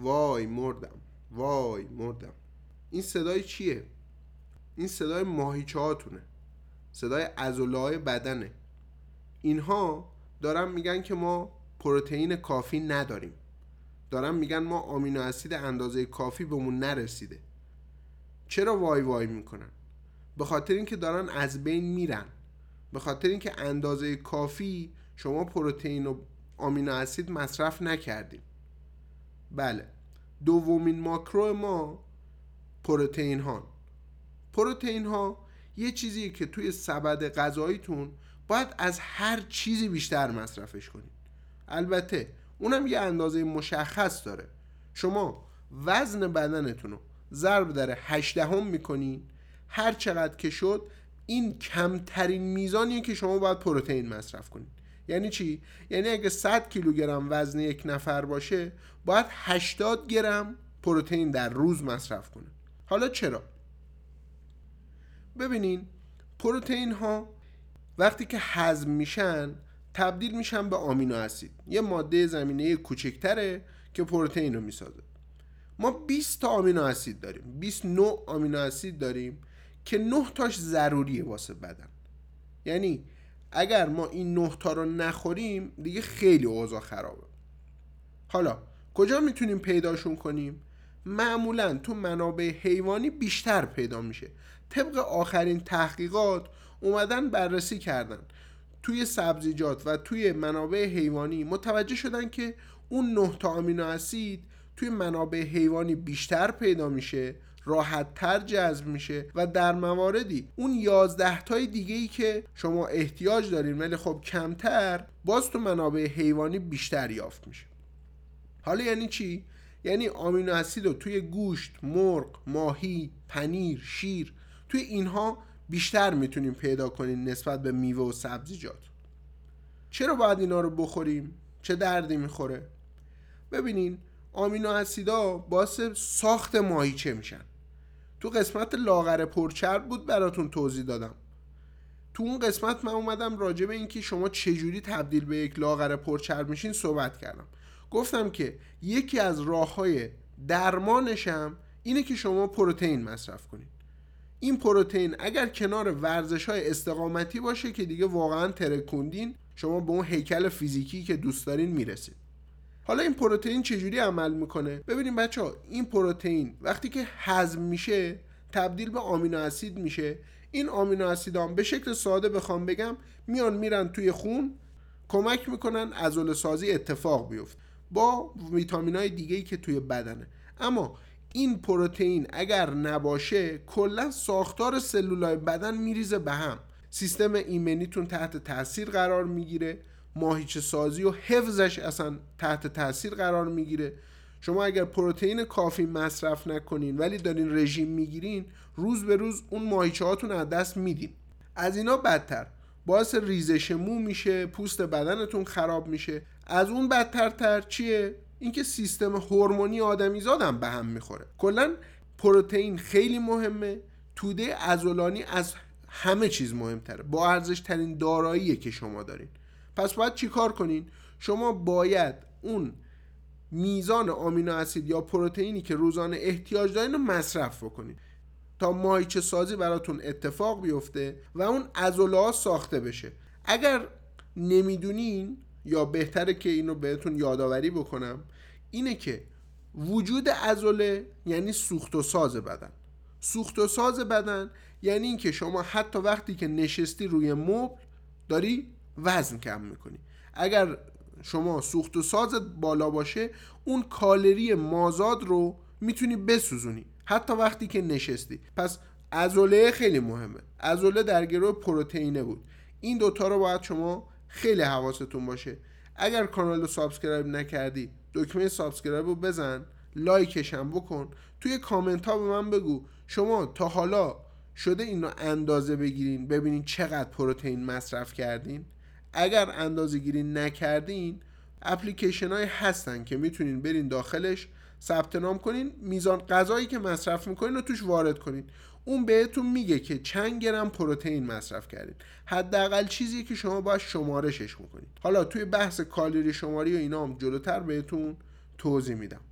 وای مردم وای مردم. این صدای چیه؟ این صدای ماهیچه هاتونه صدای عضله بدنه. اینها دارن میگن که ما پروتئین کافی نداریم. دارن میگن ما آمینو اسید اندازه کافی بهمون نرسیده. چرا وای وای می‌کنن؟ به خاطر اینکه دارن از بین میرن. به خاطر اینکه اندازه کافی شما پروتئین و آمینو اسید مصرف نکردیم. بله. دومین ماکرو ما پروتئین ها. پروتئین ها یه چیزی که توی سبد غذاییتون باید از هر چیزی بیشتر مصرفش کنید. البته اونم یه اندازه مشخص داره. شما وزن بدنتون رو ضرب در هشدهم می‌کنین هر چقدر که شد این کمترین میزانیه که شما باید پروتئین مصرف کنید. یعنی چی؟ یعنی اگه 100 کیلوگرم وزن یک نفر باشه باید 80 گرم پروتئین در روز مصرف کنه. حالا چرا؟ ببینین پروتئین ها وقتی که هضم میشن تبدیل میشن به آمینو اسید. یه ماده زمینه کوچکتره که پروتئین رو می‌سازه. ما 20 تا آمینو اسید داریم. 20 نوع آمینو اسید داریم که 9 تاش ضروریه واسه بدن. یعنی اگر ما این 9 تا رو نخوریم دیگه خیلی اوضاع خرابه. حالا کجا می‌تونیم پیداشون کنیم؟ معمولا تو منابع حیوانی بیشتر پیدا میشه. طبق آخرین تحقیقات اومدن بررسی کردن. توی سبزیجات و توی منابع حیوانی متوجه شدن که اون نه تا آمینو اسید توی منابع حیوانی بیشتر پیدا میشه راحت تر جذب میشه و در مواردی اون یازده تای دیگه ای که شما احتیاج دارین ولی خب کمتر باز تو منابع حیوانی بیشتر یافت میشه حالا یعنی چی؟ یعنی آمینو اسید رو توی گوشت، مرغ، ماهی، پنیر، شیر توی اینها بیشتر می‌تونیم پیدا کنیم نسبت به میوه و سبزیجات چرا باید اینا رو بخوریم؟ چه دردی می‌خوره؟ ببینین آمینو اسیدا باعث ساخت ماهیچه میشن تو قسمت لاغر پرچرب بود براتون توضیح دادم. تو اون قسمت من اومدم راجع به اینکه شما چجوری تبدیل به یک لاغر پرچرب میشین صحبت کردم. گفتم که یکی از راه های درمانشم اینه که شما پروتئین مصرف کنید. این پروتئین اگر کنار ورزش های استقامتی باشه که دیگه واقعا ترکوندین شما به اون هیکل فیزیکی که دوست دارین می‌رسید. حالا این پروتئین چجوری عمل می‌کنه؟ ببینیم بچه ها این پروتئین وقتی که هضم میشه تبدیل به آمینو اسید میشه. این آمینو اسیدام به شکل ساده بخوام بگم میان میرن توی خون کمک می‌کنن عضله سازی اتفاق بیفته. با ویتامین های دیگه ای که توی بدنه. اما این پروتئین اگر نباشه کلا ساختار سلولای بدن میریزه به هم. سیستم ایمنیتون تحت تاثیر قرار می‌گیره. ماهیچه سازی و حفظش اصلا تحت تاثیر قرار می‌گیره. شما اگر پروتئین کافی مصرف نکنین ولی دارین رژیم می‌گیرین روز به روز اون ماهیچه هاتون از دست میدین. از اینا بدتر. باعث ریزش مو میشه پوست بدنتون خراب میشه. از اون بدتر تر چیه؟ اینکه سیستم هورمونی آدمیزادم به هم می‌خوره. کلا پروتئین خیلی مهمه. توده عضلانی از همه چیز مهمتره. با ارزش ترین داراییه که شما دارین. پس باید چیکار کنین؟ شما باید اون میزان آمینو اسید یا پروتئینی که روزانه احتیاج دارین رو مصرف بکنین. تا ماهیچه سازی براتون اتفاق بیفته و اون عضله ساخته بشه. اگر نمی‌دونین یا بهتره که اینو بهتون یادآوری بکنم اینه که وجود عضله یعنی سوخت و ساز بدن. سوخت و ساز بدن یعنی اینکه شما حتی وقتی که نشستی روی مبل داری وزن کم می‌کنی. اگر شما سوخت و ساز بالا باشه اون کالری مازاد رو می‌تونی بسوزونی. حتی وقتی که نشستی. پس عضله خیلی مهمه. عضله در گروه پروتئینه بود. این دوتا رو باید شما خیلی حواستون باشه. اگر کانال رو subscribe نکردی دکمه subscribe رو بزن لایکش هم بکن. توی کامنت ها به من بگو. شما تا حالا شده این رو اندازه بگیرین ببینین چقدر پروتئین مصرف کردین؟ اگر اندازه گیری نکردین اپلیکیشن های هستن که می‌تونین برین داخلش ثبت نام کنین میزان غذایی که مصرف می‌کنین رو توش وارد کنین. اون بهتون میگه که چند گرم پروتئین مصرف کردین. حداقل چیزی که شما باید شمارشش می‌کنین حالا توی بحث کالری شماری و اینا هم جلوتر بهتون توضیح میدم.